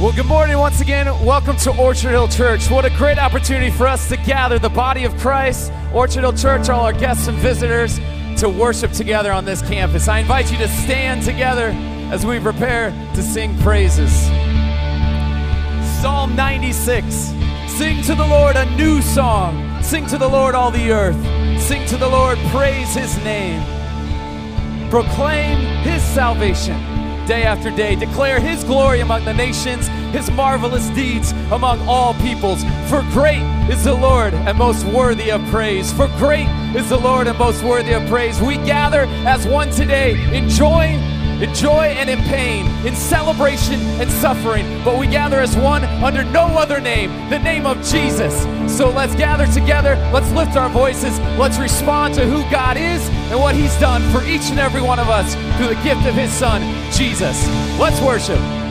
Well, good morning once again. Welcome to Orchard Hill Church. What a great opportunity for us to gather the body of Christ, Orchard Hill Church, all our guests and visitors to worship together on this campus. I invite you to stand together as we prepare to sing praises. Psalm 96 Sing to the Lord a new song. Sing to the Lord all the earth. Sing to the Lord, praise his name. Proclaim his salvation day after day. Declare his glory among the nations, his marvelous deeds among all peoples. For great is the Lord and most worthy of praise. For great is the Lord and most worthy of praise. We gather as one today, enjoying in joy and in pain, in celebration and suffering. But we gather as one under no other name, the name of Jesus. So let's gather together, let's lift our voices, let's respond to who God is and what He's done for each and every one of us through the gift of His Son, Jesus. Let's worship.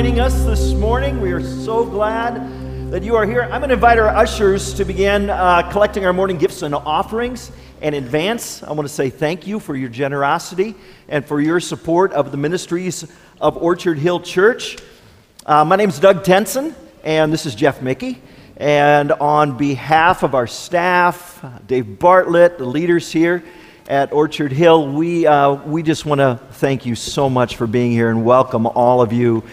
Joining us this morning. We are so glad that you are here. I'm going to invite our ushers to begin uh, collecting our morning gifts and offerings. In advance, I want to say thank you for your generosity and for your support of the ministries of Orchard Hill Church. Uh, my name is Doug Tenson, and this is Jeff Mickey. And on behalf of our staff, Dave Bartlett, the leaders here at Orchard Hill, we, uh, we just want to thank you so much for being here and welcome all of you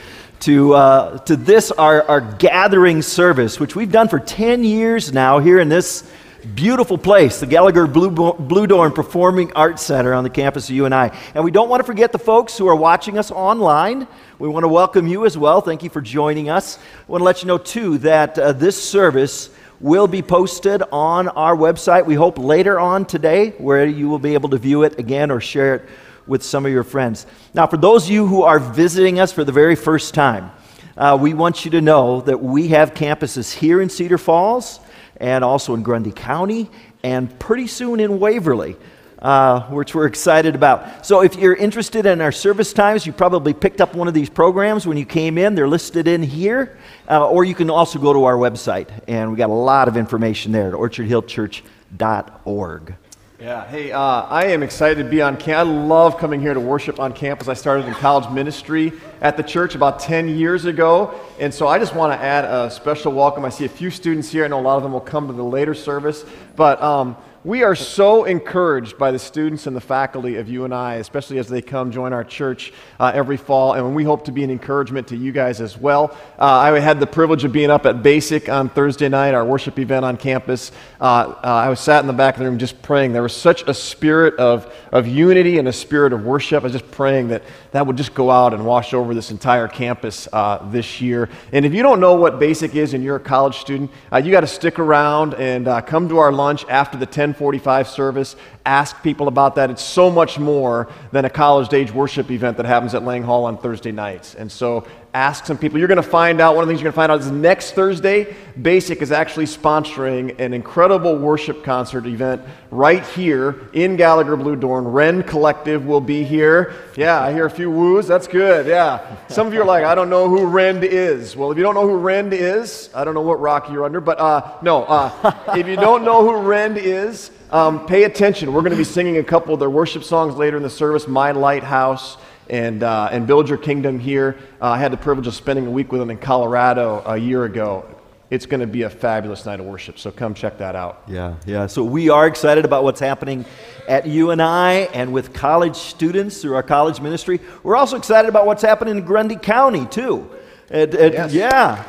to, uh, to this, our, our gathering service, which we've done for 10 years now here in this beautiful place, the Gallagher Blue, Bluedorn Performing Arts Center on the campus of UNI. And we don't want to forget the folks who are watching us online. We want to welcome you as well. Thank you for joining us. I want to let you know, too, that uh, this service will be posted on our website, we hope later on today, where you will be able to view it again or share it with some of your friends. Now, for those of you who are visiting us for the very first time, uh, we want you to know that we have campuses here in Cedar Falls and also in Grundy County and pretty soon in Waverly. Uh, which we're excited about. So, if you're interested in our service times, you probably picked up one of these programs when you came in. They're listed in here. Uh, or you can also go to our website, and we got a lot of information there at orchardhillchurch.org. Yeah, hey, uh, I am excited to be on campus. I love coming here to worship on campus. I started in college ministry at the church about 10 years ago, and so I just want to add a special welcome. I see a few students here. I know a lot of them will come to the later service, but um, we are so encouraged by the students and the faculty of UNI, especially as they come join our church uh, every fall, and we hope to be an encouragement to you guys as well. Uh, I had the privilege of being up at Basic on Thursday night, our worship event on campus. Uh, uh, I was sat in the back of the room just praying. There was such a spirit of, of unity and a spirit of worship. I was just praying that that would just go out and wash over this entire campus uh, this year. And if you don't know what Basic is and you're a college student, uh, you got to stick around and come to our lunch after the 10 1045 service. ask people about that. It's so much more than a college age worship event that happens at Lang Hall on Thursday nights. And so ask some people. You're going to find out, one of the things you're going to find out is next Thursday, Basic is actually sponsoring an incredible worship concert event right here in Gallagher Blue Dorn. Rend Collective will be here. Yeah, I hear a few woos. That's good. Yeah. Some of you are like, I don't know who Rend is. Well, if you don't know who Rend is, I don't know what rock you're under, but uh, no, uh, if you don't know who Rend is, um, pay attention. We're going to be singing a couple of their worship songs later in the service, My Lighthouse and, uh, and Build Your Kingdom here. Uh, I had the privilege of spending a week with them in Colorado a year ago. It's going to be a fabulous night of worship, so come check that out. Yeah, yeah. So we are excited about what's happening at UNI and with college students through our college ministry. We're also excited about what's happening in Grundy County, too. It- it- Yes. Yeah.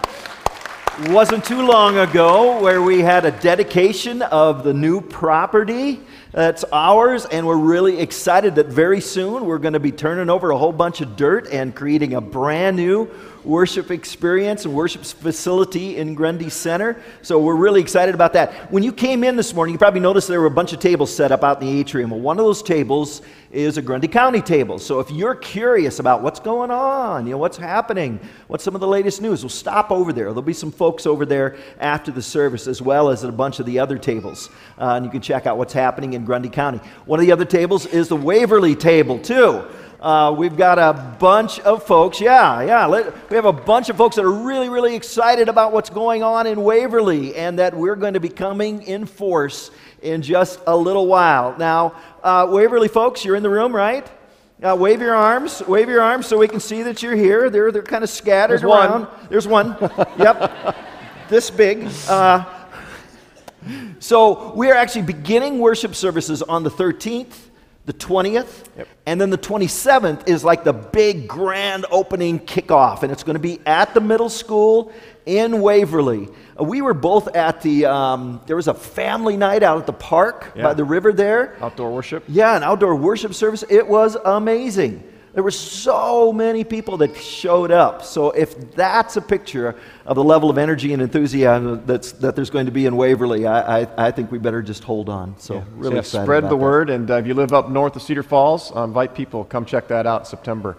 Wasn't too long ago where we had a dedication of the new property that's ours, and we're really excited that very soon we're going to be turning over a whole bunch of dirt and creating a brand new worship experience and worship facility in Grundy Center. So we're really excited about that. When you came in this morning, you probably noticed there were a bunch of tables set up out in the atrium. Well, one of those tables is a Grundy County table. So if you're curious about what's going on, you know, what's happening, what's some of the latest news, well, stop over there. There'll be some folks over there after the service, as well as at a bunch of the other tables. Uh, and you can check out what's happening in Grundy County. One of the other tables is the Waverly table, too. Uh, we've got a bunch of folks, yeah, yeah. Let, we have a bunch of folks that are really, really excited about what's going on in Waverly and that we're going to be coming in force in just a little while. Now, uh, Waverly folks, you're in the room, right? Uh, wave your arms, wave your arms so we can see that you're here. They're, they're kind of scattered There's one. around. There's one. yep. This big. Uh, so we are actually beginning worship services on the 13th, the 20th, and then the 27th is like the big grand opening kickoff, and it's going to be at the middle school in Waverly. Uh, We were both at the, um, there was a family night out at the park by the river there. Outdoor worship. Yeah, an outdoor worship service. It was amazing. There were so many people that showed up. So if that's a picture of the level of energy and enthusiasm that's, that there's going to be in Waverly, I, I, I think we better just hold on. So So really yeah, excited spread the that. word, and uh, if you live up north of Cedar Falls, uh, invite people. Come check that out in September.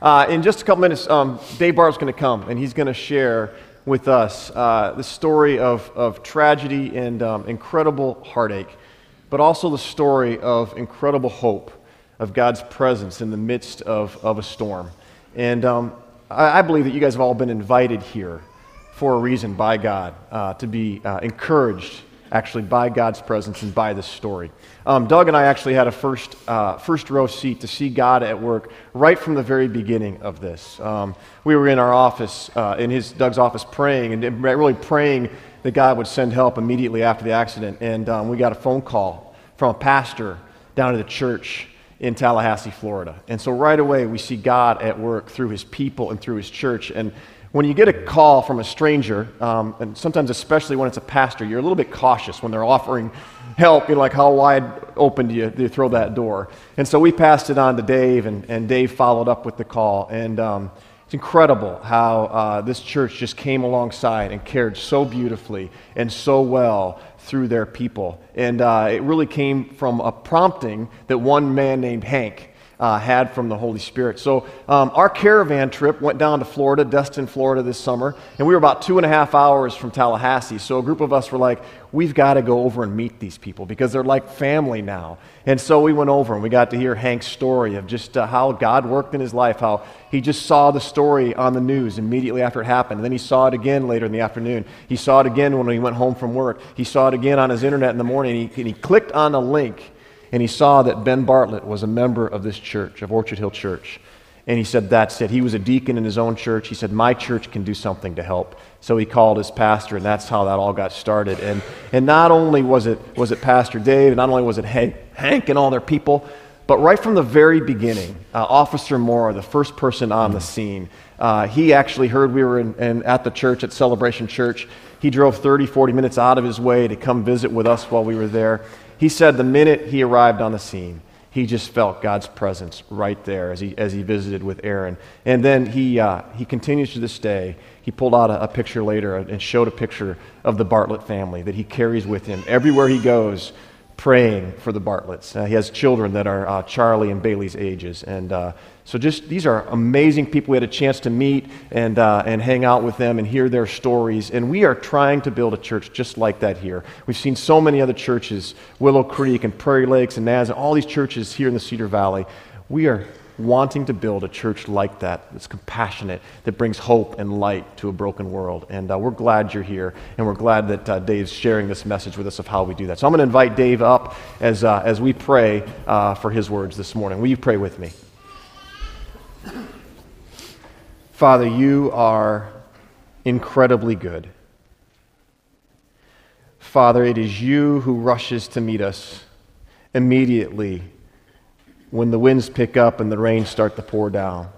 Uh, in just a couple minutes, um, Dave Bart's going to come, and he's going to share with us uh, the story of, of tragedy and um, incredible heartache, but also the story of incredible hope of God's presence in the midst of, of a storm. And um, I, I believe that you guys have all been invited here for a reason by God uh, to be uh, encouraged actually by God's presence and by this story. Um, Doug and I actually had a first, uh, first row seat to see God at work right from the very beginning of this. Um, we were in our office, uh, in his Doug's office, praying and really praying that God would send help immediately after the accident. And um, we got a phone call from a pastor down at the church in Tallahassee, Florida. And so right away we see God at work through his people and through his church. And when you get a call from a stranger, um, and sometimes especially when it's a pastor, you're a little bit cautious when they're offering help. You're like, how wide open do you, do you throw that door? And so we passed it on to Dave, and, and Dave followed up with the call. And um, it's incredible how uh, this church just came alongside and cared so beautifully and so well through their people. And uh, it really came from a prompting that one man named Hank uh, had from the Holy Spirit. So um, our caravan trip went down to Florida, Destin, Florida this summer, and we were about two and a half hours from Tallahassee. So a group of us were like, we've got to go over and meet these people because they're like family now. And so we went over and we got to hear Hank's story of just uh, how God worked in his life, how he just saw the story on the news immediately after it happened. And then he saw it again later in the afternoon. He saw it again when he went home from work. He saw it again on his internet in the morning. And he, and he clicked on a link and he saw that Ben Bartlett was a member of this church, of Orchard Hill Church. And he said, That's it. He was a deacon in his own church. He said, My church can do something to help. So he called his pastor, and that's how that all got started. And, and not only was it, was it Pastor Dave, and not only was it Hank, Hank and all their people, but right from the very beginning, uh, Officer Moore, the first person on the scene, uh, he actually heard we were in, in, at the church, at Celebration Church. He drove 30, 40 minutes out of his way to come visit with us while we were there. He said the minute he arrived on the scene, he just felt God's presence right there as he, as he visited with Erin. And then he, uh, he continues to this day. He pulled out a, a picture later and showed a picture of the Bartlett family that he carries with him everywhere he goes praying for the Bartletts. Uh, he has children that are uh, Charlie and Bailey's ages. And uh, so just these are amazing people. We had a chance to meet and, uh, and hang out with them and hear their stories. And we are trying to build a church just like that here. We've seen so many other churches, Willow Creek and Prairie Lakes and Naz, and all these churches here in the Cedar Valley. We are wanting to build a church like that, that's compassionate, that brings hope and light to a broken world. And uh, we're glad you're here, and we're glad that uh, Dave's sharing this message with us of how we do that. So I'm going to invite Dave up as, uh, as we pray uh, for his words this morning. Will you pray with me? Father, you are incredibly good. Father, it is you who rushes to meet us immediately when the winds pick up and the rains start to pour down.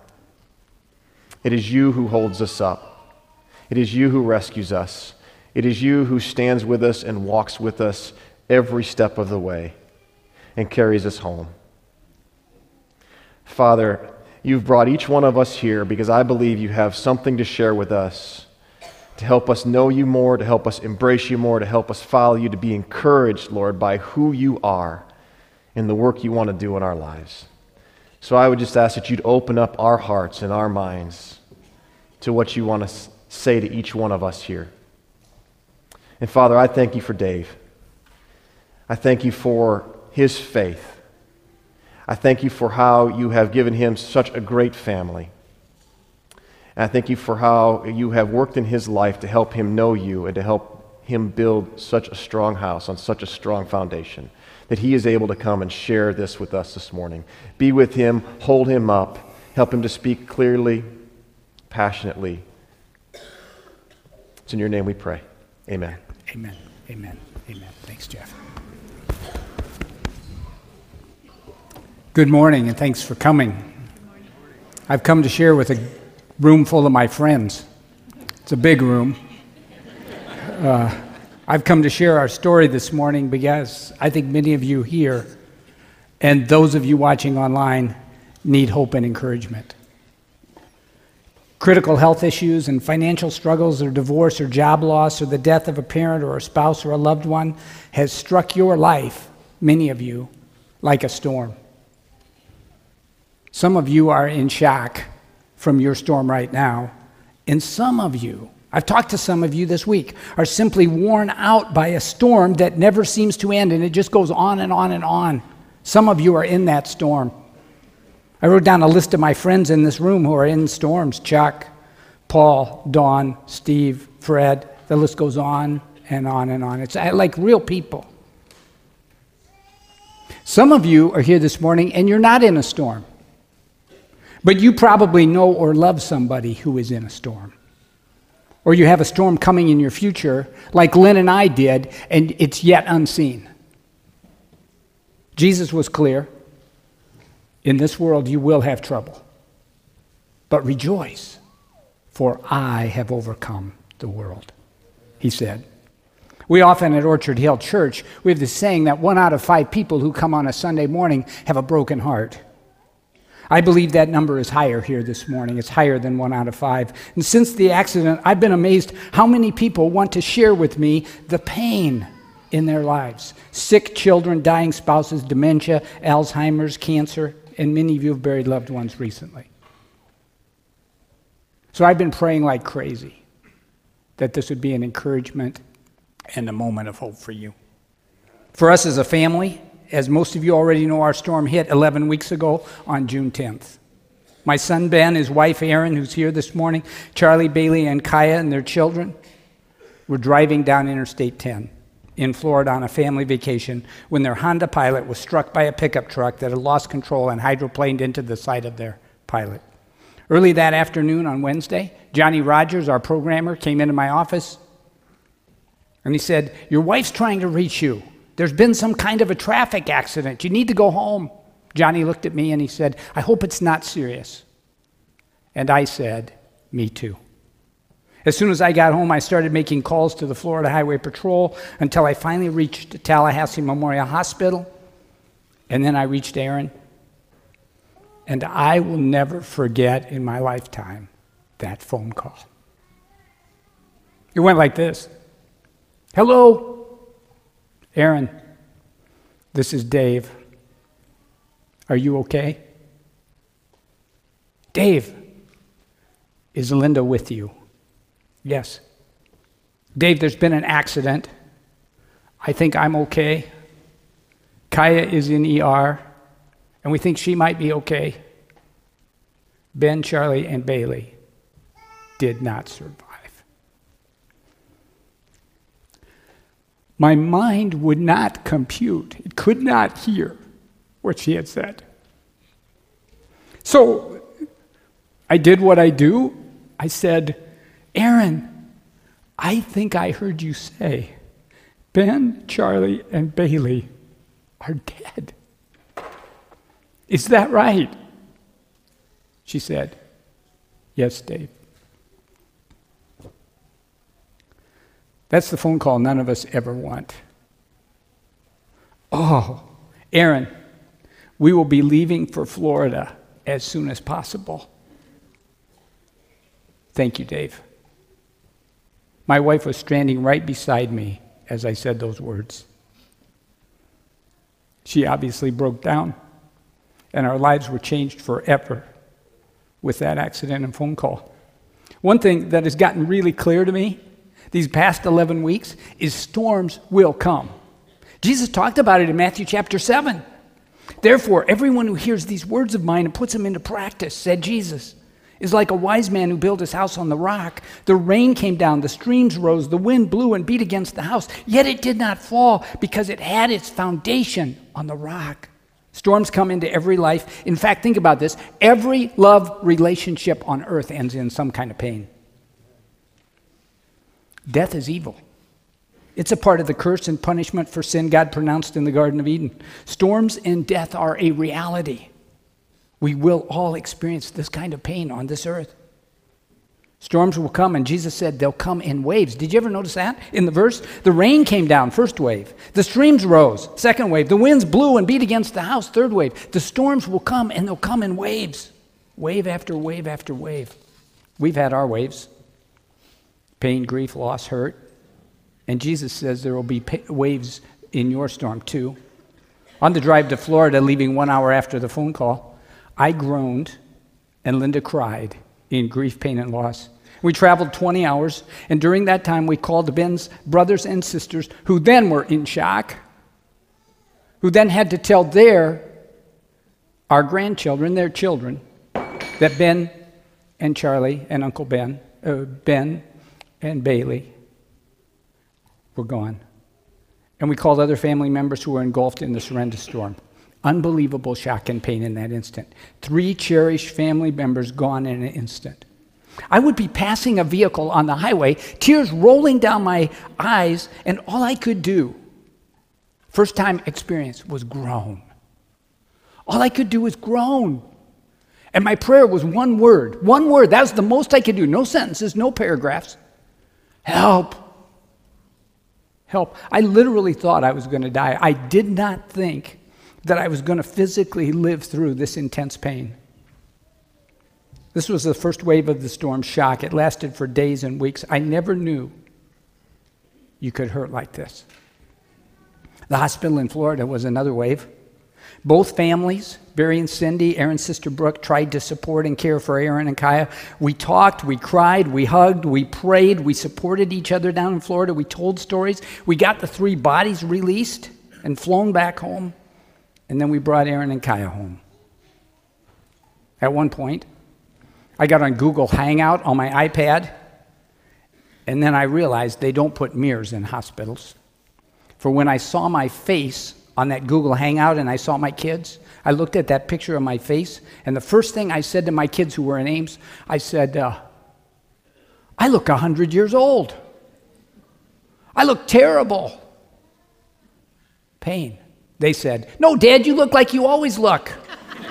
It is you who holds us up. It is you who rescues us. It is you who stands with us and walks with us every step of the way and carries us home. Father, you've brought each one of us here because I believe you have something to share with us to help us know you more, to help us embrace you more, to help us follow you, to be encouraged, Lord, by who you are and the work you want to do in our lives. So I would just ask that you'd open up our hearts and our minds to what you want to say to each one of us here. And Father, I thank you for Dave. I thank you for his faith. I thank you for how you have given him such a great family. And I thank you for how you have worked in his life to help him know you and to help him build such a strong house on such a strong foundation that he is able to come and share this with us this morning. Be with him, hold him up, help him to speak clearly, passionately. It's in your name we pray. Amen. Amen. Amen. Amen. Thanks, Jeff. Good morning, and thanks for coming. I've come to share with a room full of my friends. It's a big room. Uh, I've come to share our story this morning because I think many of you here and those of you watching online need hope and encouragement. Critical health issues and financial struggles, or divorce, or job loss, or the death of a parent, or a spouse, or a loved one has struck your life, many of you, like a storm. Some of you are in shock from your storm right now, and some of you, I've talked to some of you this week, are simply worn out by a storm that never seems to end, and it just goes on and on and on. Some of you are in that storm. I wrote down a list of my friends in this room who are in storms Chuck, Paul, Dawn, Steve, Fred. The list goes on and on and on. It's like real people. Some of you are here this morning and you're not in a storm, but you probably know or love somebody who is in a storm. Or you have a storm coming in your future, like Lynn and I did, and it's yet unseen. Jesus was clear in this world you will have trouble. But rejoice, for I have overcome the world, he said. We often at Orchard Hill Church, we have this saying that one out of five people who come on a Sunday morning have a broken heart. I believe that number is higher here this morning. It's higher than one out of five. And since the accident, I've been amazed how many people want to share with me the pain in their lives sick children, dying spouses, dementia, Alzheimer's, cancer, and many of you have buried loved ones recently. So I've been praying like crazy that this would be an encouragement and a moment of hope for you. For us as a family, as most of you already know, our storm hit 11 weeks ago on June 10th. My son Ben, his wife Erin, who's here this morning, Charlie, Bailey, and Kaya and their children were driving down Interstate 10 in Florida on a family vacation when their Honda pilot was struck by a pickup truck that had lost control and hydroplaned into the side of their pilot. Early that afternoon on Wednesday, Johnny Rogers, our programmer, came into my office and he said, Your wife's trying to reach you. There's been some kind of a traffic accident. You need to go home. Johnny looked at me and he said, I hope it's not serious. And I said, Me too. As soon as I got home, I started making calls to the Florida Highway Patrol until I finally reached Tallahassee Memorial Hospital. And then I reached Erin. And I will never forget in my lifetime that phone call. It went like this Hello, Erin. This is Dave. Are you okay? Dave, is Linda with you? Yes. Dave, there's been an accident. I think I'm okay. Kaya is in ER, and we think she might be okay. Ben, Charlie, and Bailey did not survive. My mind would not compute, it could not hear what she had said. So I did what I do. I said, Erin, I think I heard you say Ben, Charlie, and Bailey are dead. Is that right? She said, Yes, Dave. That's the phone call none of us ever want. Oh, Erin, we will be leaving for Florida as soon as possible. Thank you, Dave. My wife was standing right beside me as I said those words. She obviously broke down, and our lives were changed forever with that accident and phone call. One thing that has gotten really clear to me these past 11 weeks is storms will come. Jesus talked about it in Matthew chapter 7. Therefore, everyone who hears these words of mine and puts them into practice, said Jesus, is like a wise man who built his house on the rock. The rain came down, the streams rose, the wind blew and beat against the house, yet it did not fall because it had its foundation on the rock. Storms come into every life. In fact, think about this every love relationship on earth ends in some kind of pain. Death is evil. It's a part of the curse and punishment for sin God pronounced in the Garden of Eden. Storms and death are a reality. We will all experience this kind of pain on this earth. Storms will come, and Jesus said they'll come in waves. Did you ever notice that in the verse? The rain came down, first wave. The streams rose, second wave. The winds blew and beat against the house, third wave. The storms will come, and they'll come in waves, wave after wave after wave. We've had our waves pain, grief, loss, hurt. And Jesus says there will be waves in your storm too. On the drive to Florida, leaving one hour after the phone call, I groaned and Linda cried in grief, pain, and loss. We traveled 20 hours, and during that time, we called Ben's brothers and sisters, who then were in shock, who then had to tell their, our grandchildren, their children, that Ben and Charlie and Uncle Ben, uh, Ben and Bailey were gone. And we called other family members who were engulfed in the surrender storm. Unbelievable shock and pain in that instant. Three cherished family members gone in an instant. I would be passing a vehicle on the highway, tears rolling down my eyes, and all I could do, first time experience, was groan. All I could do was groan. And my prayer was one word, one word. That was the most I could do. No sentences, no paragraphs. Help. Help. I literally thought I was going to die. I did not think that I was going to physically live through this intense pain. This was the first wave of the storm shock. It lasted for days and weeks. I never knew you could hurt like this. The hospital in Florida was another wave. Both families, Barry and Cindy, Erin's sister Brooke, tried to support and care for Erin and Kaya. We talked, we cried, we hugged, we prayed, we supported each other down in Florida, we told stories. We got the three bodies released and flown back home, and then we brought Erin and Kaya home. At one point, I got on Google Hangout on my iPad, and then I realized they don't put mirrors in hospitals. For when I saw my face on that Google Hangout and I saw my kids, I looked at that picture of my face, and the first thing I said to my kids who were in Ames, I said, uh, I look 100 years old. I look terrible. Pain. They said, No, Dad, you look like you always look.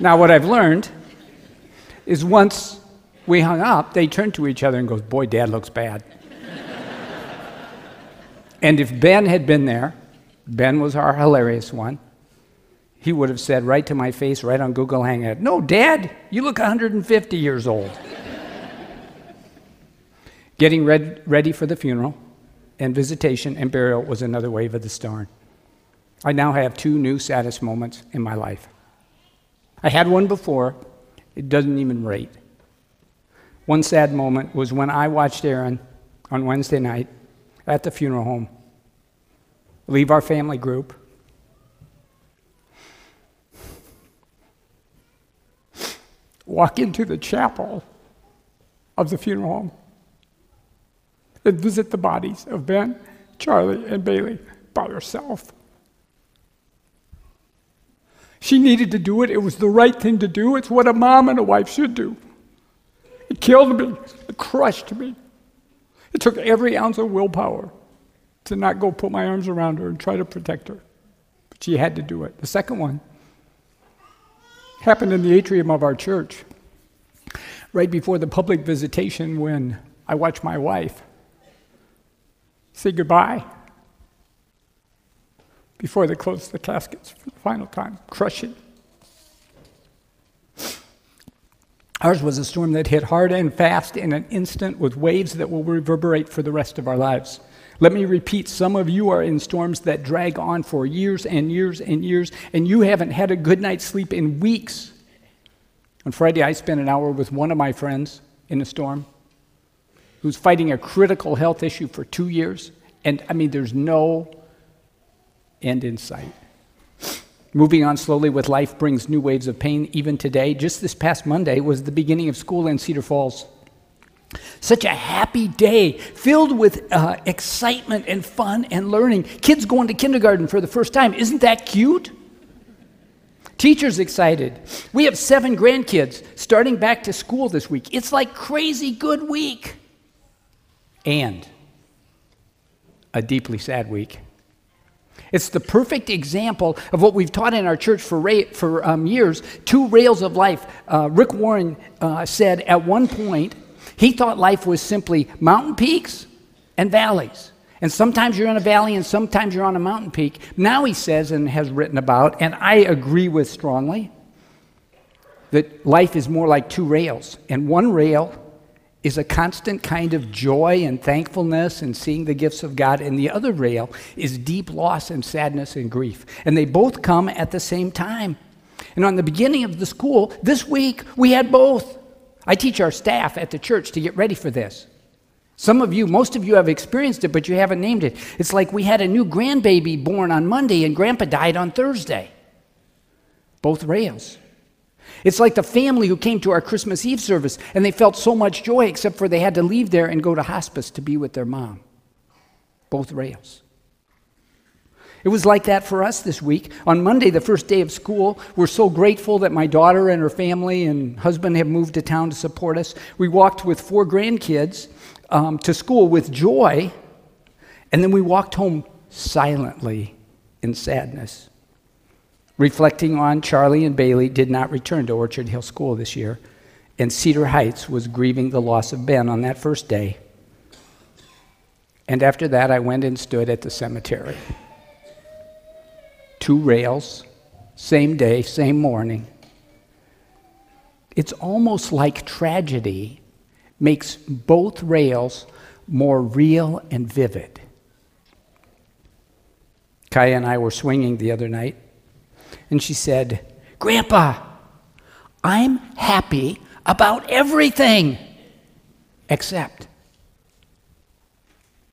now, what I've learned is once we hung up, they turned to each other and goes, Boy, Dad looks bad. And if Ben had been there, Ben was our hilarious one, he would have said right to my face, right on Google Hangout, No, Dad, you look 150 years old. Getting red, ready for the funeral, and visitation and burial was another wave of the storm. I now have two new saddest moments in my life. I had one before, it doesn't even rate. One sad moment was when I watched Erin on Wednesday night at the funeral home leave our family group. Walk into the chapel of the funeral home and visit the bodies of Ben, Charlie, and Bailey by herself. She needed to do it. It was the right thing to do. It's what a mom and a wife should do. It killed me. It crushed me. It took every ounce of willpower to not go put my arms around her and try to protect her. But she had to do it. The second one happened in the atrium of our church right before the public visitation when I watched my wife say goodbye before they closed the caskets for the final time. Crushing. Ours was a storm that hit hard and fast in an instant with waves that will reverberate for the rest of our lives. Let me repeat some of you are in storms that drag on for years and years and years, and you haven't had a good night's sleep in weeks. On Friday, I spent an hour with one of my friends in a storm who's fighting a critical health issue for two years, and I mean, there's no end in sight. Moving on slowly with life brings new waves of pain even today. Just this past Monday was the beginning of school in Cedar Falls. Such a happy day, filled with uh, excitement and fun and learning. Kids going to kindergarten for the first time. Isn't that cute? Teachers excited. We have seven grandkids starting back to school this week. It's like crazy good week. And a deeply sad week. It's the perfect example of what we've taught in our church for, ra- for um, years two rails of life. Uh, Rick Warren uh, said at one point, he thought life was simply mountain peaks and valleys. And sometimes you're in a valley and sometimes you're on a mountain peak. Now he says and has written about, and I agree with strongly, that life is more like two rails. And one rail is a constant kind of joy and thankfulness and seeing the gifts of God, and the other rail is deep loss and sadness and grief. And they both come at the same time. And on the beginning of the school, this week, we had both. I teach our staff at the church to get ready for this. Some of you, most of you have experienced it, but you haven't named it. It's like we had a new grandbaby born on Monday and grandpa died on Thursday. Both rails. It's like the family who came to our Christmas Eve service and they felt so much joy, except for they had to leave there and go to hospice to be with their mom. Both rails. It was like that for us this week. On Monday, the first day of school, we're so grateful that my daughter and her family and husband have moved to town to support us. We walked with four grandkids um, to school with joy, and then we walked home silently in sadness. Reflecting on Charlie and Bailey did not return to Orchard Hill School this year, and Cedar Heights was grieving the loss of Ben on that first day. And after that, I went and stood at the cemetery. Two rails, same day, same morning. It's almost like tragedy makes both rails more real and vivid. Kaya and I were swinging the other night, and she said, Grandpa, I'm happy about everything except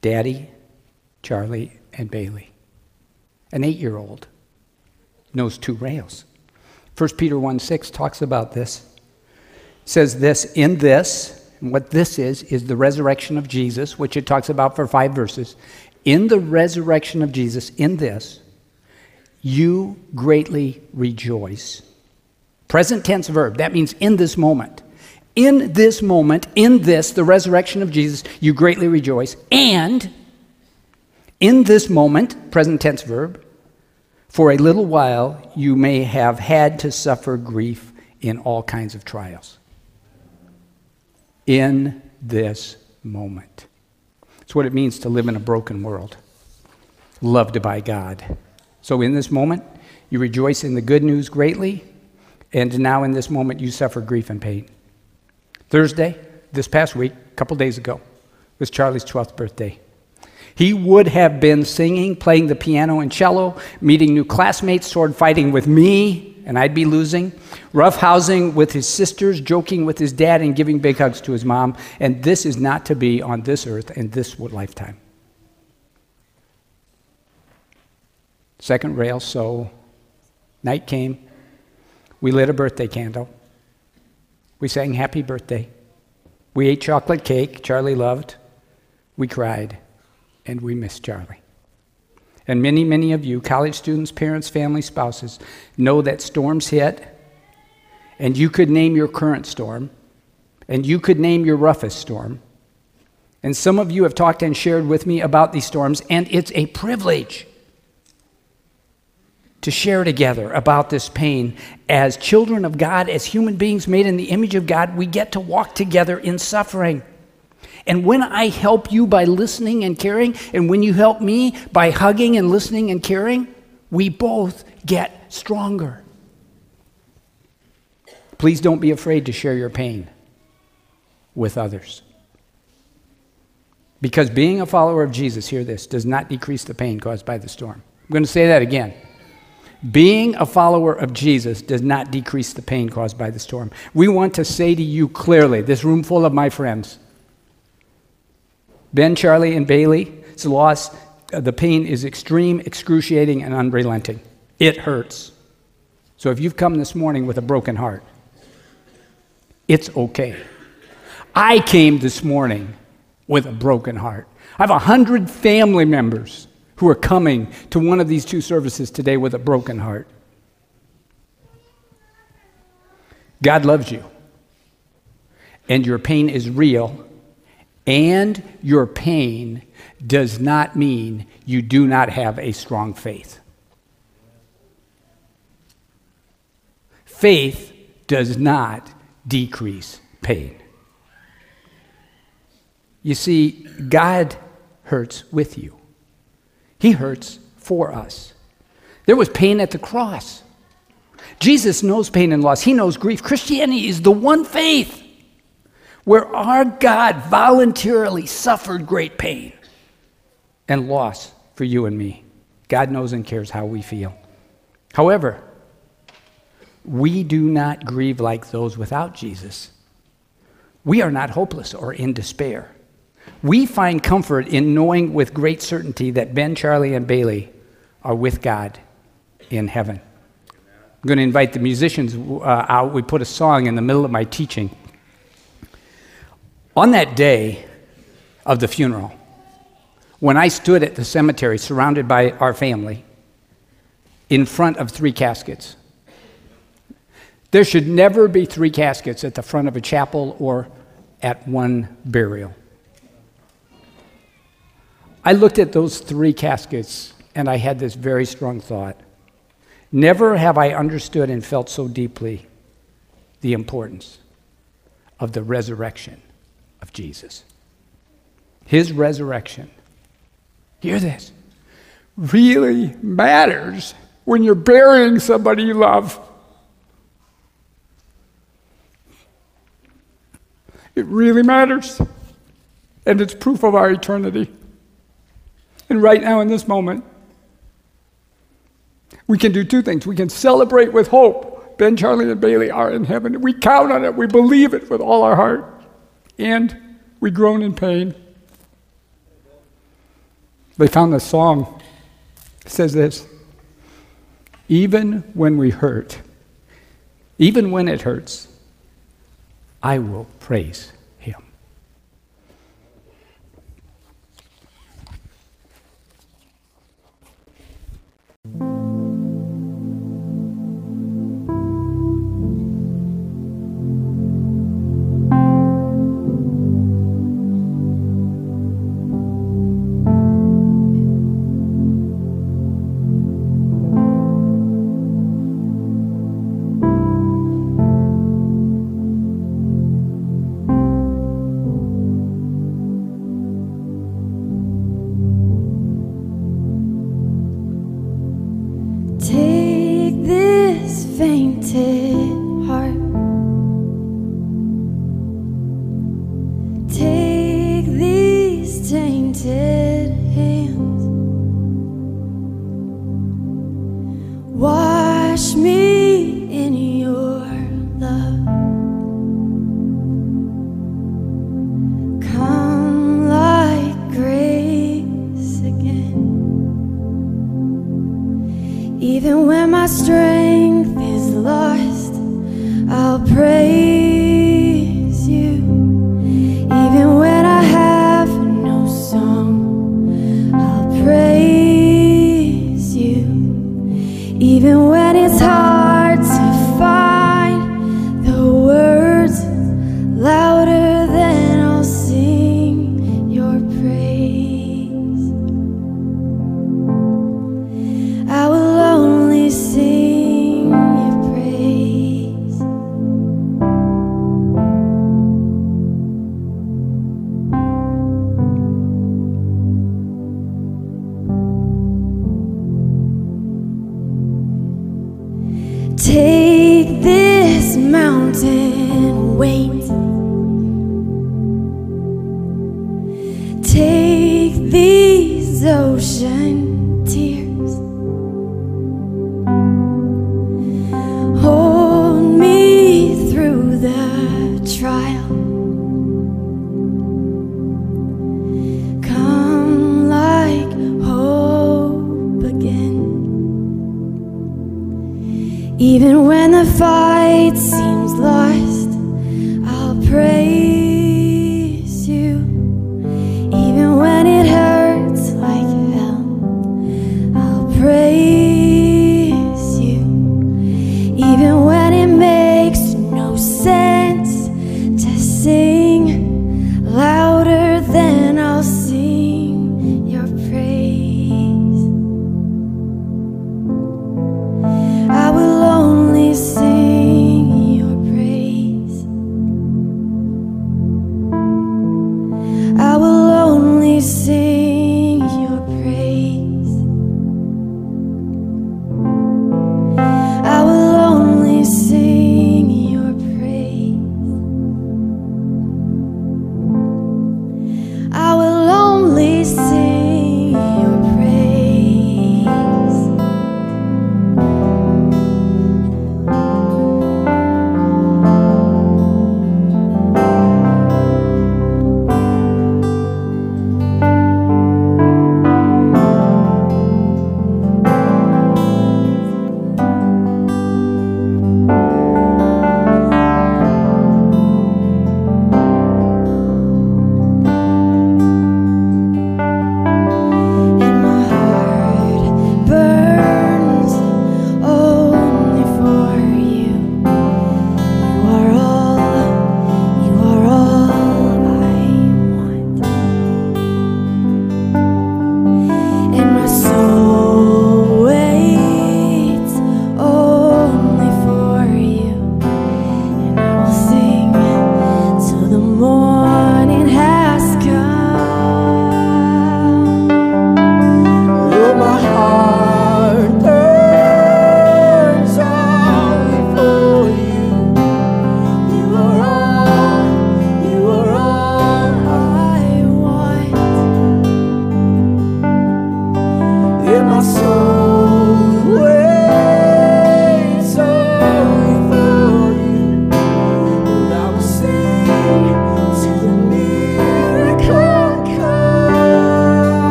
Daddy, Charlie, and Bailey. An eight year old knows two rails. 1 Peter 1 6 talks about this. It says this, in this, and what this is, is the resurrection of Jesus, which it talks about for five verses. In the resurrection of Jesus, in this, you greatly rejoice. Present tense verb, that means in this moment. In this moment, in this, the resurrection of Jesus, you greatly rejoice. And in this moment, present tense verb, for a little while you may have had to suffer grief in all kinds of trials. In this moment. It's what it means to live in a broken world, loved by God. So, in this moment, you rejoice in the good news greatly, and now in this moment, you suffer grief and pain. Thursday, this past week, a couple days ago, was Charlie's 12th birthday. He would have been singing, playing the piano and cello, meeting new classmates, sword fighting with me, and I'd be losing, roughhousing with his sisters, joking with his dad, and giving big hugs to his mom. And this is not to be on this earth in this lifetime. Second rail, so night came. We lit a birthday candle. We sang happy birthday. We ate chocolate cake Charlie loved. We cried and we missed Charlie. And many, many of you, college students, parents, family, spouses, know that storms hit, and you could name your current storm, and you could name your roughest storm. And some of you have talked and shared with me about these storms, and it's a privilege to share together about this pain. As children of God, as human beings made in the image of God, we get to walk together in suffering. And when I help you by listening and caring, and when you help me by hugging and listening and caring, we both get stronger. Please don't be afraid to share your pain with others. Because being a follower of Jesus, hear this, does not decrease the pain caused by the storm. I'm going to say that again. Being a follower of Jesus does not decrease the pain caused by the storm. We want to say to you clearly, this room full of my friends, Ben, Charlie, and Bailey's loss, uh, the pain is extreme, excruciating, and unrelenting. It hurts. So if you've come this morning with a broken heart, it's okay. I came this morning with a broken heart. I have a hundred family members who are coming to one of these two services today with a broken heart. God loves you, and your pain is real, and your pain does not mean you do not have a strong faith. Faith does not decrease pain. You see, God hurts with you, He hurts for us. There was pain at the cross. Jesus knows pain and loss, He knows grief. Christianity is the one faith where our God voluntarily suffered great pain and loss for you and me. God knows and cares how we feel. However, we do not grieve like those without Jesus. We are not hopeless or in despair. We find comfort in knowing with great certainty that Ben, Charlie, and Bailey are with God in heaven. I'm going to invite the musicians uh, out. We put a song in the middle of my teaching. On that day of the funeral, when I stood at the cemetery surrounded by our family in front of three caskets, there should never be three caskets at the front of a chapel or at one burial. I looked at those three caskets and I had this very strong thought. Never have I understood and felt so deeply the importance of the resurrection of Jesus. His resurrection, hear this, really matters when you're burying somebody you love. It really matters. And it's proof of our eternity. And right now, in this moment, we can do two things. We can celebrate with hope. Ben, Charlie, and Bailey are in heaven. We count on it. We believe it with all our heart and we groan in pain. They found a song. It says this Even when we hurt, even when it hurts, I will praise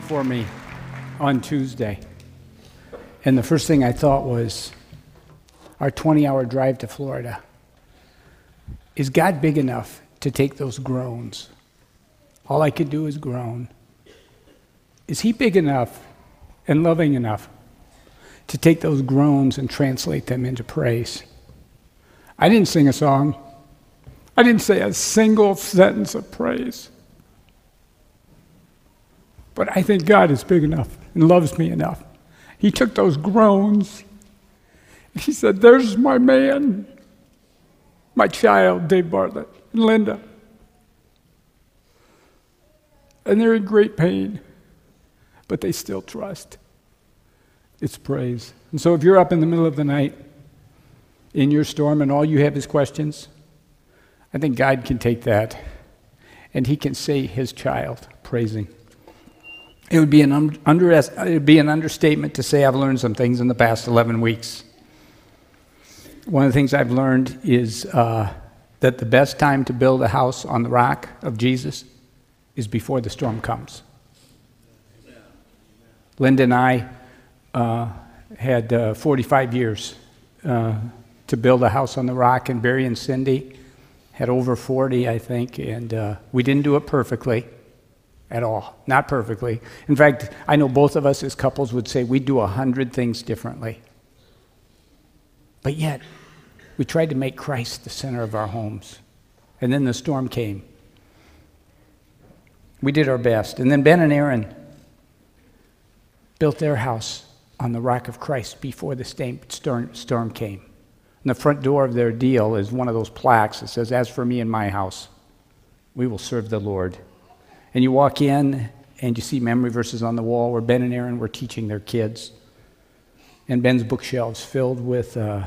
for me on Tuesday. And the first thing I thought was our 20 hour drive to Florida. Is God big enough to take those groans? All I could do is groan. Is He big enough and loving enough to take those groans and translate them into praise? I didn't sing a song, I didn't say a single sentence of praise. But I think God is big enough and loves me enough. He took those groans. He said, There's my man, my child, Dave Bartlett, and Linda. And they're in great pain, but they still trust. It's praise. And so if you're up in the middle of the night in your storm and all you have is questions, I think God can take that and He can say His child praising. It would be an, un- under, it would be an understatement to say I've learned some things in the past 11 weeks. One of the things I've learned is uh, that the best time to build a house on the rock of Jesus is before the storm comes. Linda and I uh, had uh, 45 years uh, to build a house on the rock, and Barry and Cindy had over 40, I think, and uh, we didn't do it perfectly at all. Not perfectly. In fact, I know both of us as couples would say we do a hundred things differently. But yet, we tried to make Christ the center of our homes. And then the storm came. We did our best. And then Ben and Erin built their house on the rock of Christ before the storm, storm came. And the front door of their deal is one of those plaques that says, As for me and my house, we will serve the Lord. And you walk in and you see memory verses on the wall where Ben and Erin were teaching their kids. And Ben's bookshelves filled with uh,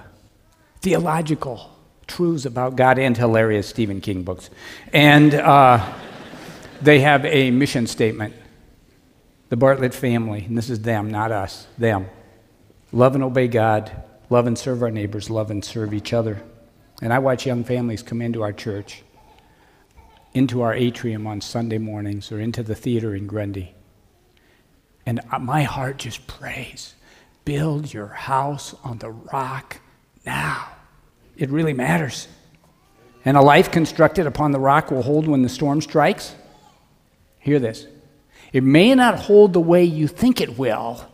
theological truths about God and hilarious Stephen King books. And uh, they have a mission statement. The Bartlett family, and this is them, not us, them. Love and obey God, love and serve our neighbors, love and serve each other. And I watch young families come into our church into our atrium on Sunday mornings or into the theater in Grundy. And my heart just prays build your house on the rock now. It really matters. And a life constructed upon the rock will hold when the storm strikes. Hear this. It may not hold the way you think it will,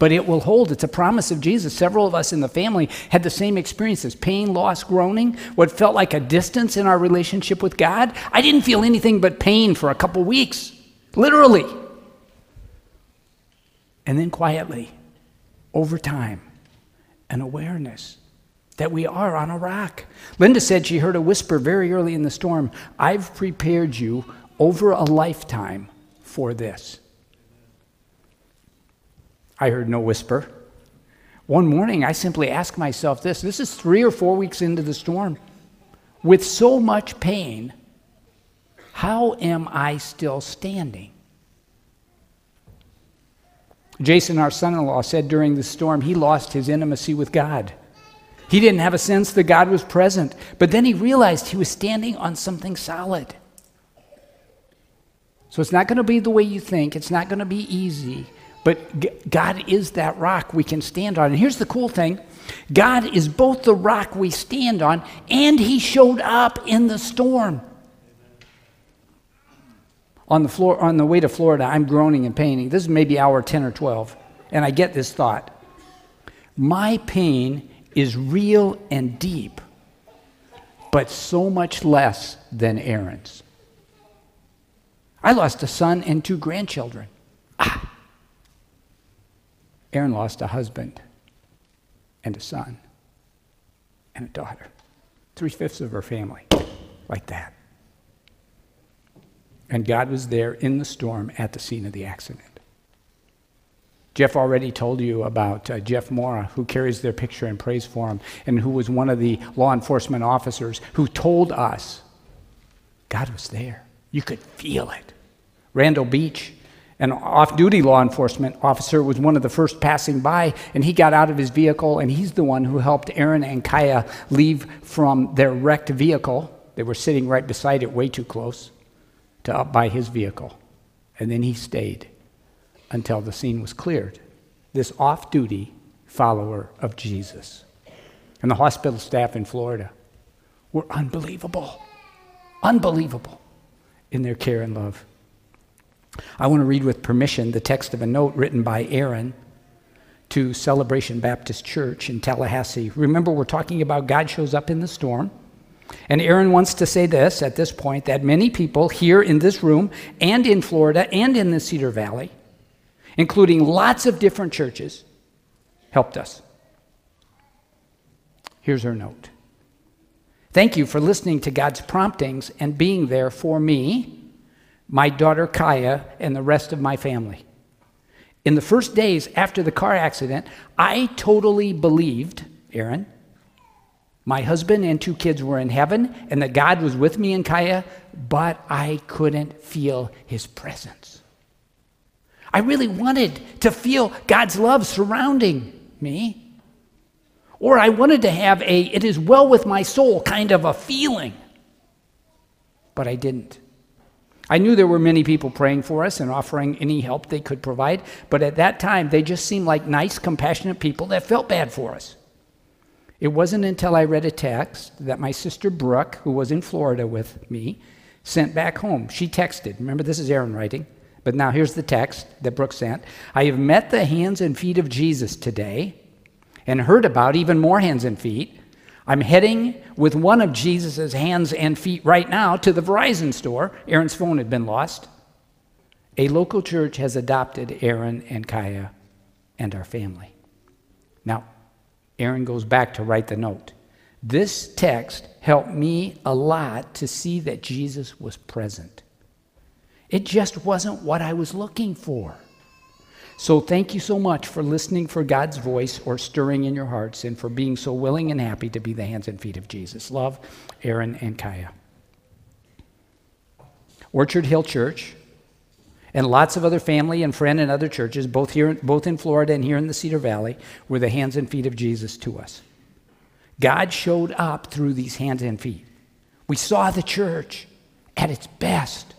but it will hold. It's a promise of Jesus. Several of us in the family had the same experiences pain, loss, groaning, what felt like a distance in our relationship with God. I didn't feel anything but pain for a couple weeks, literally. And then quietly, over time, an awareness that we are on a rock. Linda said she heard a whisper very early in the storm I've prepared you over a lifetime for this. I heard no whisper. One morning, I simply asked myself this this is three or four weeks into the storm. With so much pain, how am I still standing? Jason, our son in law, said during the storm he lost his intimacy with God. He didn't have a sense that God was present, but then he realized he was standing on something solid. So it's not going to be the way you think, it's not going to be easy, but God is that rock we can stand on. And here's the cool thing God is both the rock we stand on, and He showed up in the storm. On the, floor, on the way to Florida, I'm groaning and paining. This is maybe hour 10 or 12, and I get this thought My pain is real and deep, but so much less than Erin's. I lost a son and two grandchildren. Ah. Erin lost a husband and a son and a daughter. Three fifths of her family, like that. And God was there in the storm at the scene of the accident. Jeff already told you about uh, Jeff Mora, who carries their picture and prays for him, and who was one of the law enforcement officers who told us God was there. You could feel it. Randall Beach, an off duty law enforcement officer was one of the first passing by, and he got out of his vehicle, and he's the one who helped Erin and Kaya leave from their wrecked vehicle. They were sitting right beside it, way too close, to up by his vehicle. And then he stayed until the scene was cleared. This off duty follower of Jesus. And the hospital staff in Florida were unbelievable, unbelievable in their care and love. I want to read with permission the text of a note written by Erin to Celebration Baptist Church in Tallahassee. Remember, we're talking about God shows up in the storm. And Erin wants to say this at this point that many people here in this room and in Florida and in the Cedar Valley, including lots of different churches, helped us. Here's her note Thank you for listening to God's promptings and being there for me, my daughter Kaya, and the rest of my family. In the first days after the car accident, I totally believed, Aaron, my husband and two kids were in heaven and that God was with me and Kaya, but I couldn't feel his presence. I really wanted to feel God's love surrounding me. Or I wanted to have a it is well with my soul kind of a feeling. But I didn't. I knew there were many people praying for us and offering any help they could provide, but at that time they just seemed like nice, compassionate people that felt bad for us. It wasn't until I read a text that my sister Brooke, who was in Florida with me, sent back home. She texted. Remember, this is Erin writing. But now here's the text that Brooke sent I have met the hands and feet of Jesus today and heard about even more hands and feet. I'm heading with one of Jesus' hands and feet right now to the Verizon store. Erin's phone had been lost. A local church has adopted Erin and Kaya and our family. Now, Erin goes back to write the note. This text helped me a lot to see that Jesus was present. It just wasn't what I was looking for. So, thank you so much for listening for God's voice or stirring in your hearts and for being so willing and happy to be the hands and feet of Jesus. Love, Erin and Kaya. Orchard Hill Church and lots of other family and friend and other churches, both here, both in Florida and here in the Cedar Valley, were the hands and feet of Jesus to us. God showed up through these hands and feet. We saw the church at its best.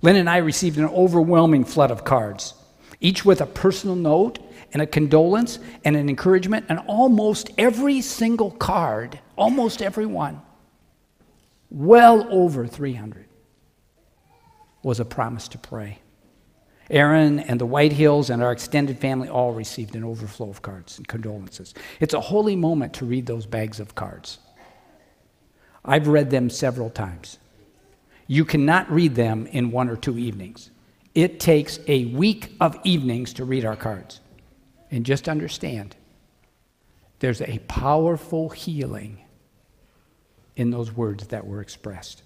Lynn and I received an overwhelming flood of cards, each with a personal note and a condolence and an encouragement, and almost every single card, almost every one, well over 300, was a promise to pray. Erin and the White Hills and our extended family all received an overflow of cards and condolences. It's a holy moment to read those bags of cards. I've read them several times. You cannot read them in one or two evenings. It takes a week of evenings to read our cards. And just understand there's a powerful healing in those words that were expressed.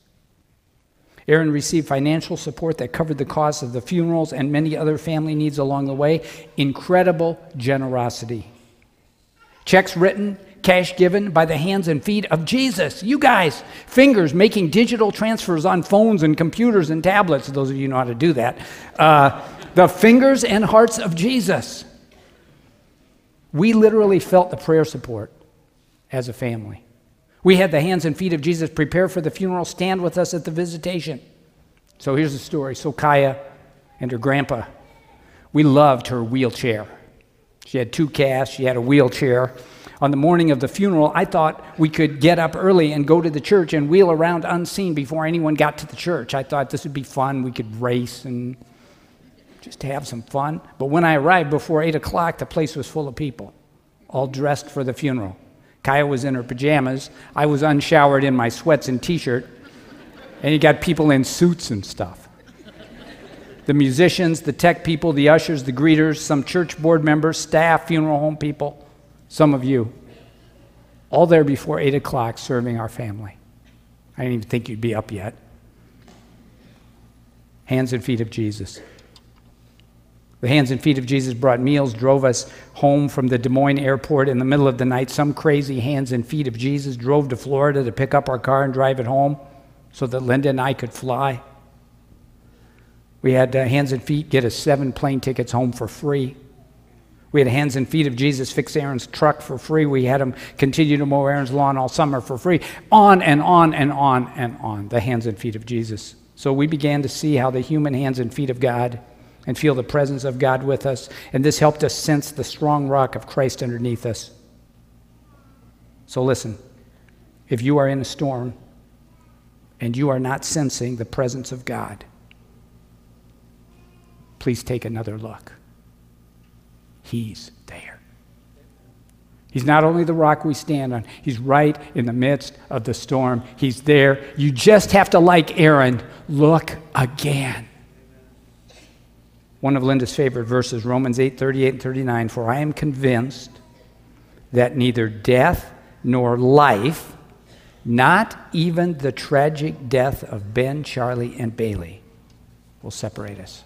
Erin received financial support that covered the cost of the funerals and many other family needs along the way. Incredible generosity. Checks written, cash given by the hands and feet of Jesus. You guys, fingers making digital transfers on phones and computers and tablets. Those of you know how to do that. Uh, the fingers and hearts of Jesus. We literally felt the prayer support as a family. We had the hands and feet of Jesus prepare for the funeral, stand with us at the visitation. So here's the story. So Kaya and her grandpa, we loved her wheelchair. She had two casts, she had a wheelchair. On the morning of the funeral, I thought we could get up early and go to the church and wheel around unseen before anyone got to the church. I thought this would be fun. We could race and just have some fun. But when I arrived before 8 o'clock, the place was full of people, all dressed for the funeral. Kaya was in her pajamas. I was unshowered in my sweats and t shirt. And you got people in suits and stuff. The musicians, the tech people, the ushers, the greeters, some church board members, staff, funeral home people, some of you. All there before 8 o'clock serving our family. I didn't even think you'd be up yet. Hands and feet of Jesus. The hands and feet of Jesus brought meals, drove us home from the Des Moines airport in the middle of the night. Some crazy hands and feet of Jesus drove to Florida to pick up our car and drive it home so that Linda and I could fly. We had uh, hands and feet get us seven plane tickets home for free. We had hands and feet of Jesus fix Erin's truck for free. We had him continue to mow Erin's lawn all summer for free. On and on and on and on, the hands and feet of Jesus. So we began to see how the human hands and feet of God and feel the presence of God with us. And this helped us sense the strong rock of Christ underneath us. So listen if you are in a storm and you are not sensing the presence of God, please take another look. He's there. He's not only the rock we stand on, he's right in the midst of the storm. He's there. You just have to, like Erin, look again. One of Linda's favorite verses, Romans 8 38 and 39. For I am convinced that neither death nor life, not even the tragic death of Ben, Charlie, and Bailey, will separate us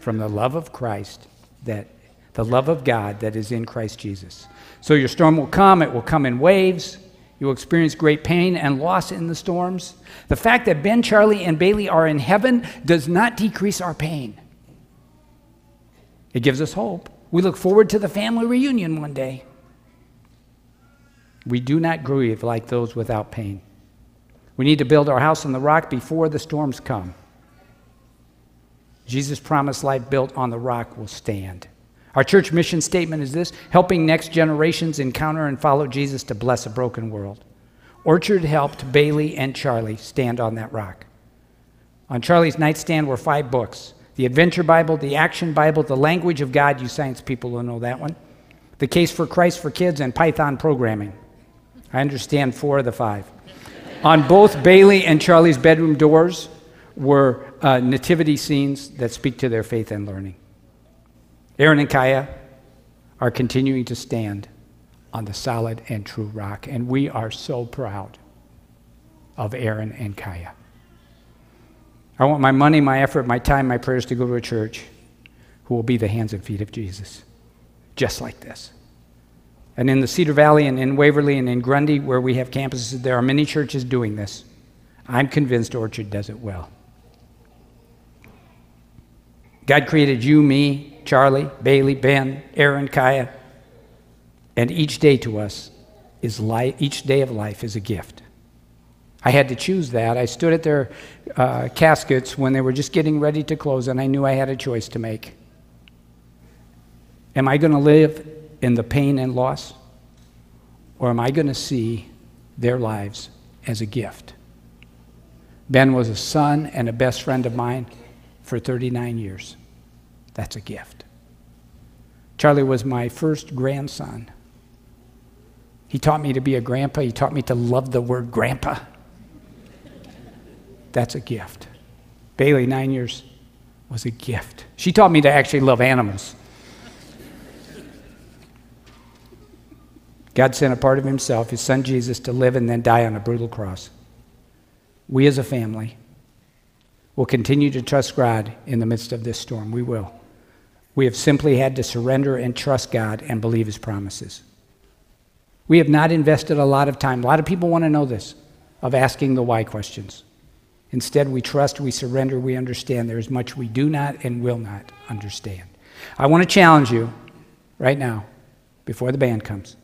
from the love of Christ that the love of God that is in Christ Jesus. So your storm will come, it will come in waves. You will experience great pain and loss in the storms. The fact that Ben, Charlie, and Bailey are in heaven does not decrease our pain. It gives us hope. We look forward to the family reunion one day. We do not grieve like those without pain. We need to build our house on the rock before the storms come. Jesus' promised life built on the rock will stand. Our church mission statement is this helping next generations encounter and follow Jesus to bless a broken world. Orchard helped Bailey and Charlie stand on that rock. On Charlie's nightstand were five books the Adventure Bible, the Action Bible, the Language of God. You science people will know that one. The Case for Christ for Kids, and Python Programming. I understand four of the five. on both Bailey and Charlie's bedroom doors were uh, nativity scenes that speak to their faith and learning. Erin and Kaya are continuing to stand on the solid and true rock, and we are so proud of Erin and Kaya. I want my money, my effort, my time, my prayers to go to a church who will be the hands and feet of Jesus, just like this. And in the Cedar Valley and in Waverly and in Grundy, where we have campuses, there are many churches doing this. I'm convinced Orchard does it well. God created you, me, Charlie, Bailey, Ben, Erin, Kaya, and each day to us is life, each day of life is a gift. I had to choose that. I stood at their uh, caskets when they were just getting ready to close, and I knew I had a choice to make. Am I going to live in the pain and loss? Or am I going to see their lives as a gift? Ben was a son and a best friend of mine for 39 years. That's a gift. Charlie was my first grandson. He taught me to be a grandpa. He taught me to love the word grandpa. That's a gift. Bailey, nine years, was a gift. She taught me to actually love animals. God sent a part of Himself, His Son Jesus, to live and then die on a brutal cross. We as a family will continue to trust God in the midst of this storm. We will. We have simply had to surrender and trust God and believe His promises. We have not invested a lot of time. A lot of people want to know this of asking the why questions. Instead, we trust, we surrender, we understand there is much we do not and will not understand. I want to challenge you right now, before the band comes,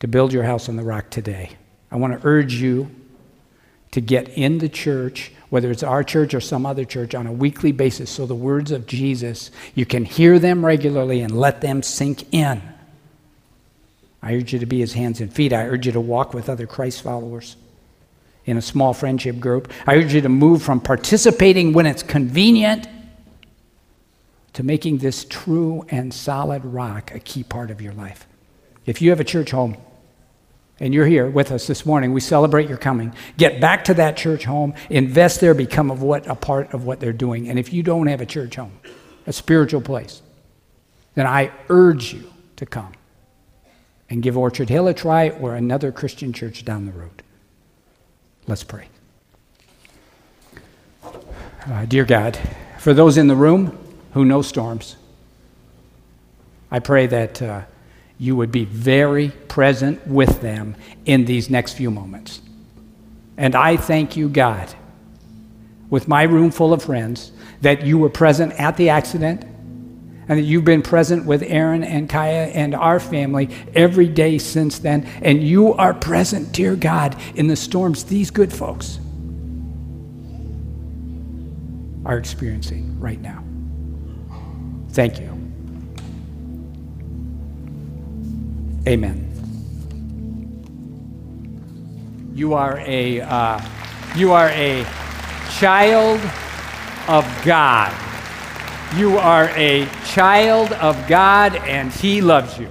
to build your house on the rock today. I want to urge you to get in the church, whether it's our church or some other church, on a weekly basis so the words of Jesus, you can hear them regularly and let them sink in. I urge you to be his hands and feet. I urge you to walk with other Christ followers in a small friendship group. I urge you to move from participating when it's convenient to making this true and solid rock a key part of your life. If you have a church home, and you're here with us this morning, we celebrate your coming. Get back to that church home, invest there, become of what a part of what they're doing. And if you don't have a church home, a spiritual place, then I urge you to come and give Orchard Hill a try or another Christian church down the road. Let's pray. Uh, dear God, for those in the room who know storms, I pray that uh, you would be very present with them in these next few moments. And I thank you, God, with my room full of friends, that you were present at the accident and that you've been present with Erin and Kaya and our family every day since then. And you are present, dear God, in the storms, these good folks. are experiencing right now. Thank you. Amen. You are a uh, you are a child of God. You are a child of God, and He loves you.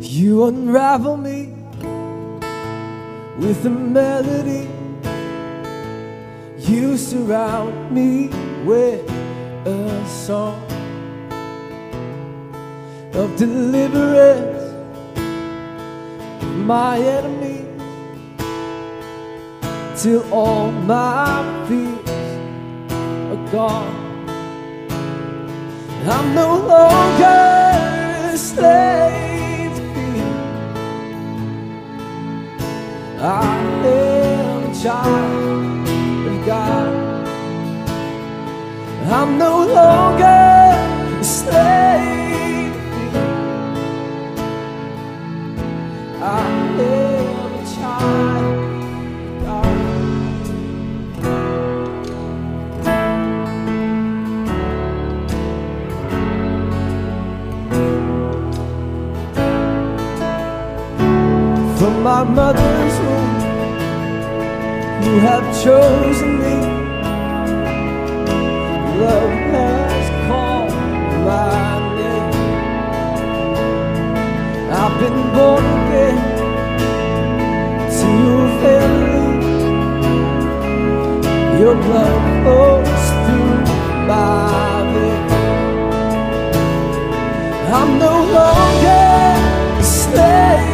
You unravel me with a melody. You surround me with a song of deliverance from my enemies till all my fears are gone. I'm no longer a slave to fear. I am a child God. I'm no longer a slave. I am a child my mother's womb. You have chosen me. Love has called my name. I've been born again to your family. Your blood flows through my veins. I'm no longer a slave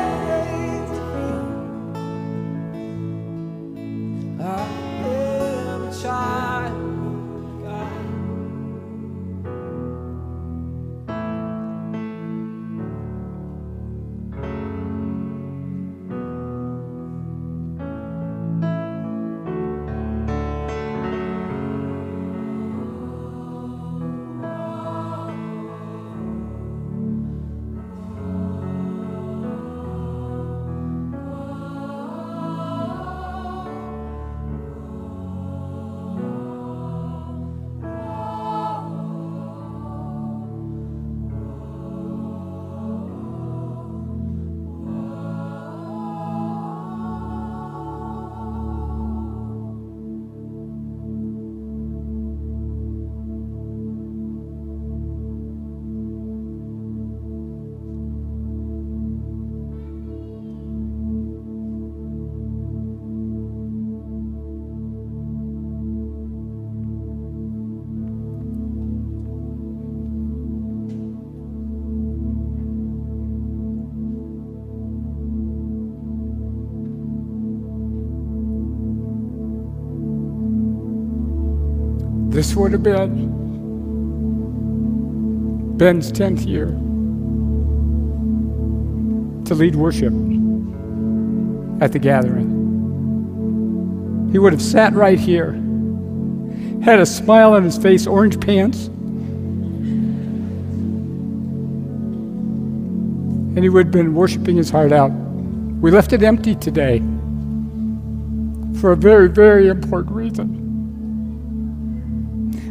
This would have been Ben's 10th year to lead worship at the gathering. He would have sat right here, had a smile on his face, orange pants, and he would have been worshiping his heart out. We left it empty today for a very, very important reason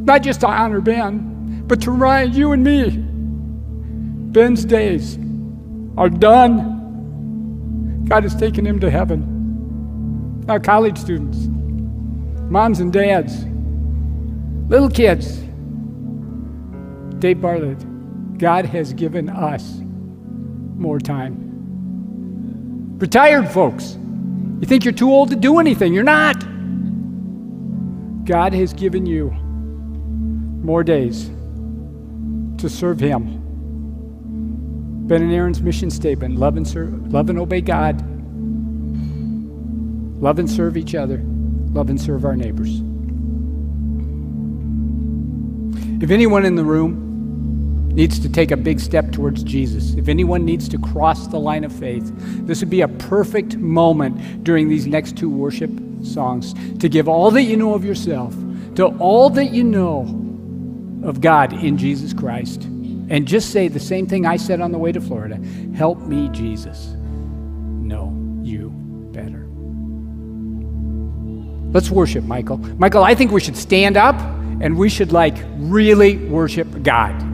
not just to honor Ben, but to remind you and me Ben's days are done. God has taken him to heaven. Now, college students, moms and dads, little kids, Dave Bartlett, God has given us more time. Retired folks, you think you're too old to do anything. You're not. God has given you more days to serve Him. Ben and Erin's mission statement love and, serve, love and obey God, love and serve each other, love and serve our neighbors. If anyone in the room needs to take a big step towards Jesus, if anyone needs to cross the line of faith, this would be a perfect moment during these next two worship songs to give all that you know of yourself to all that you know of God in Jesus Christ. And just say the same thing I said on the way to Florida Help me, Jesus, know you better. Let's worship, Michael. Michael, I think we should stand up and we should like really worship God.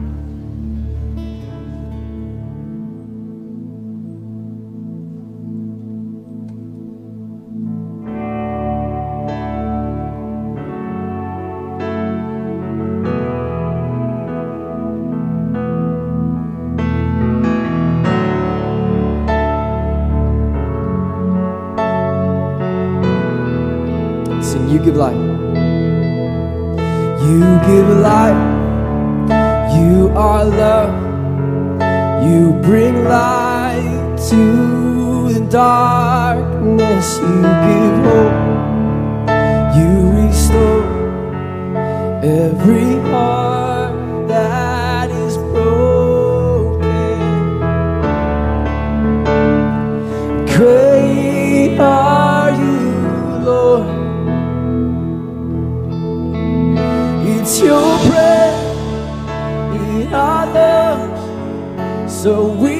Your breath in our lungs. So we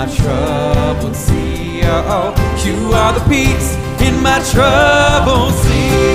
my troubled sea. Oh, you are the peace in my troubled sea.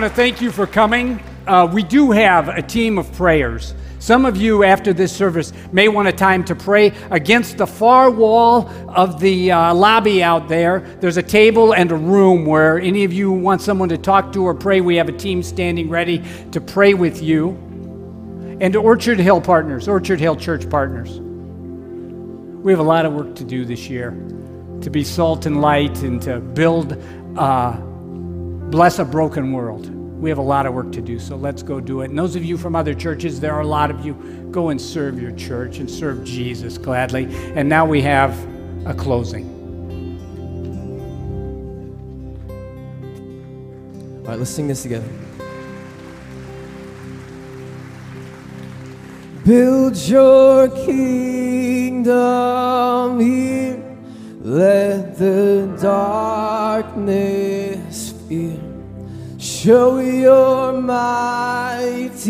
Want to thank you for coming. Uh, we do have a team of prayers. Some of you, after this service, may want a time to pray against the far wall of the uh, lobby out there. There's a table and a room where any of you want someone to talk to or pray. We have a team standing ready to pray with you. And Orchard Hill Partners, Orchard Hill Church Partners. We have a lot of work to do this year to be salt and light and to build, uh, bless a broken world. We have a lot of work to do, so let's go do it. And those of you from other churches, there are a lot of you, go and serve your church and serve Jesus gladly. And now we have a closing. All right, let's sing this together. Build your kingdom here. Let the darkness Show your mighty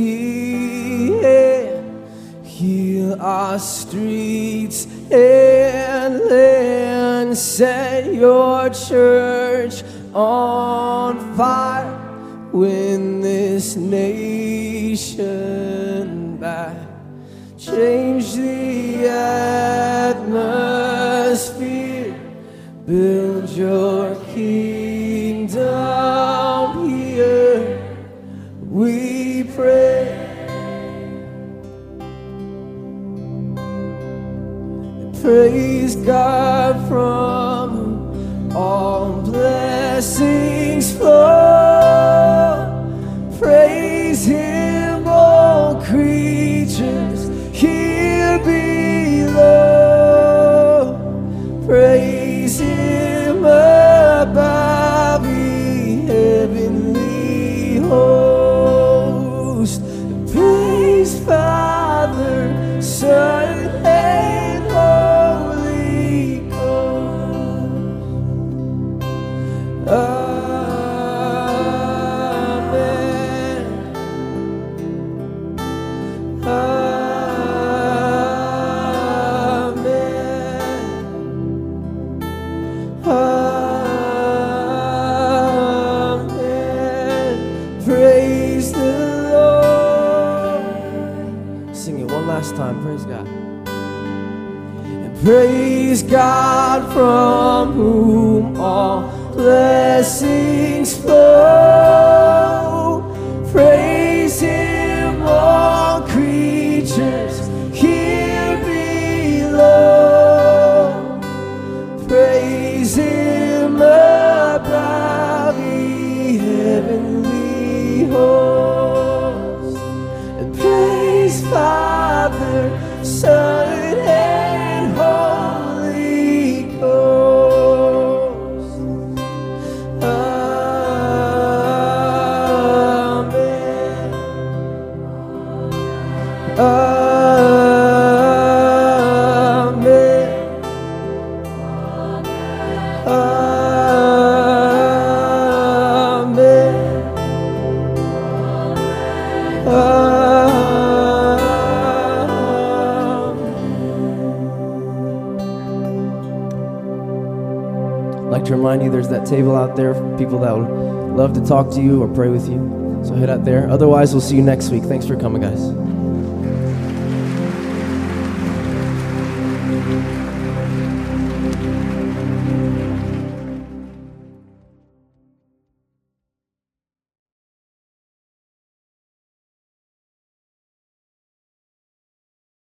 hand. Heal our streets and land. Set your church on fire. Win this nation back. Change the atmosphere. Build your kingdom here. We pray. Praise God from all blessings flow. God from that table out there for people that would love to talk to you or pray with you. So head out there. Otherwise, we'll see you next week. Thanks for coming, guys.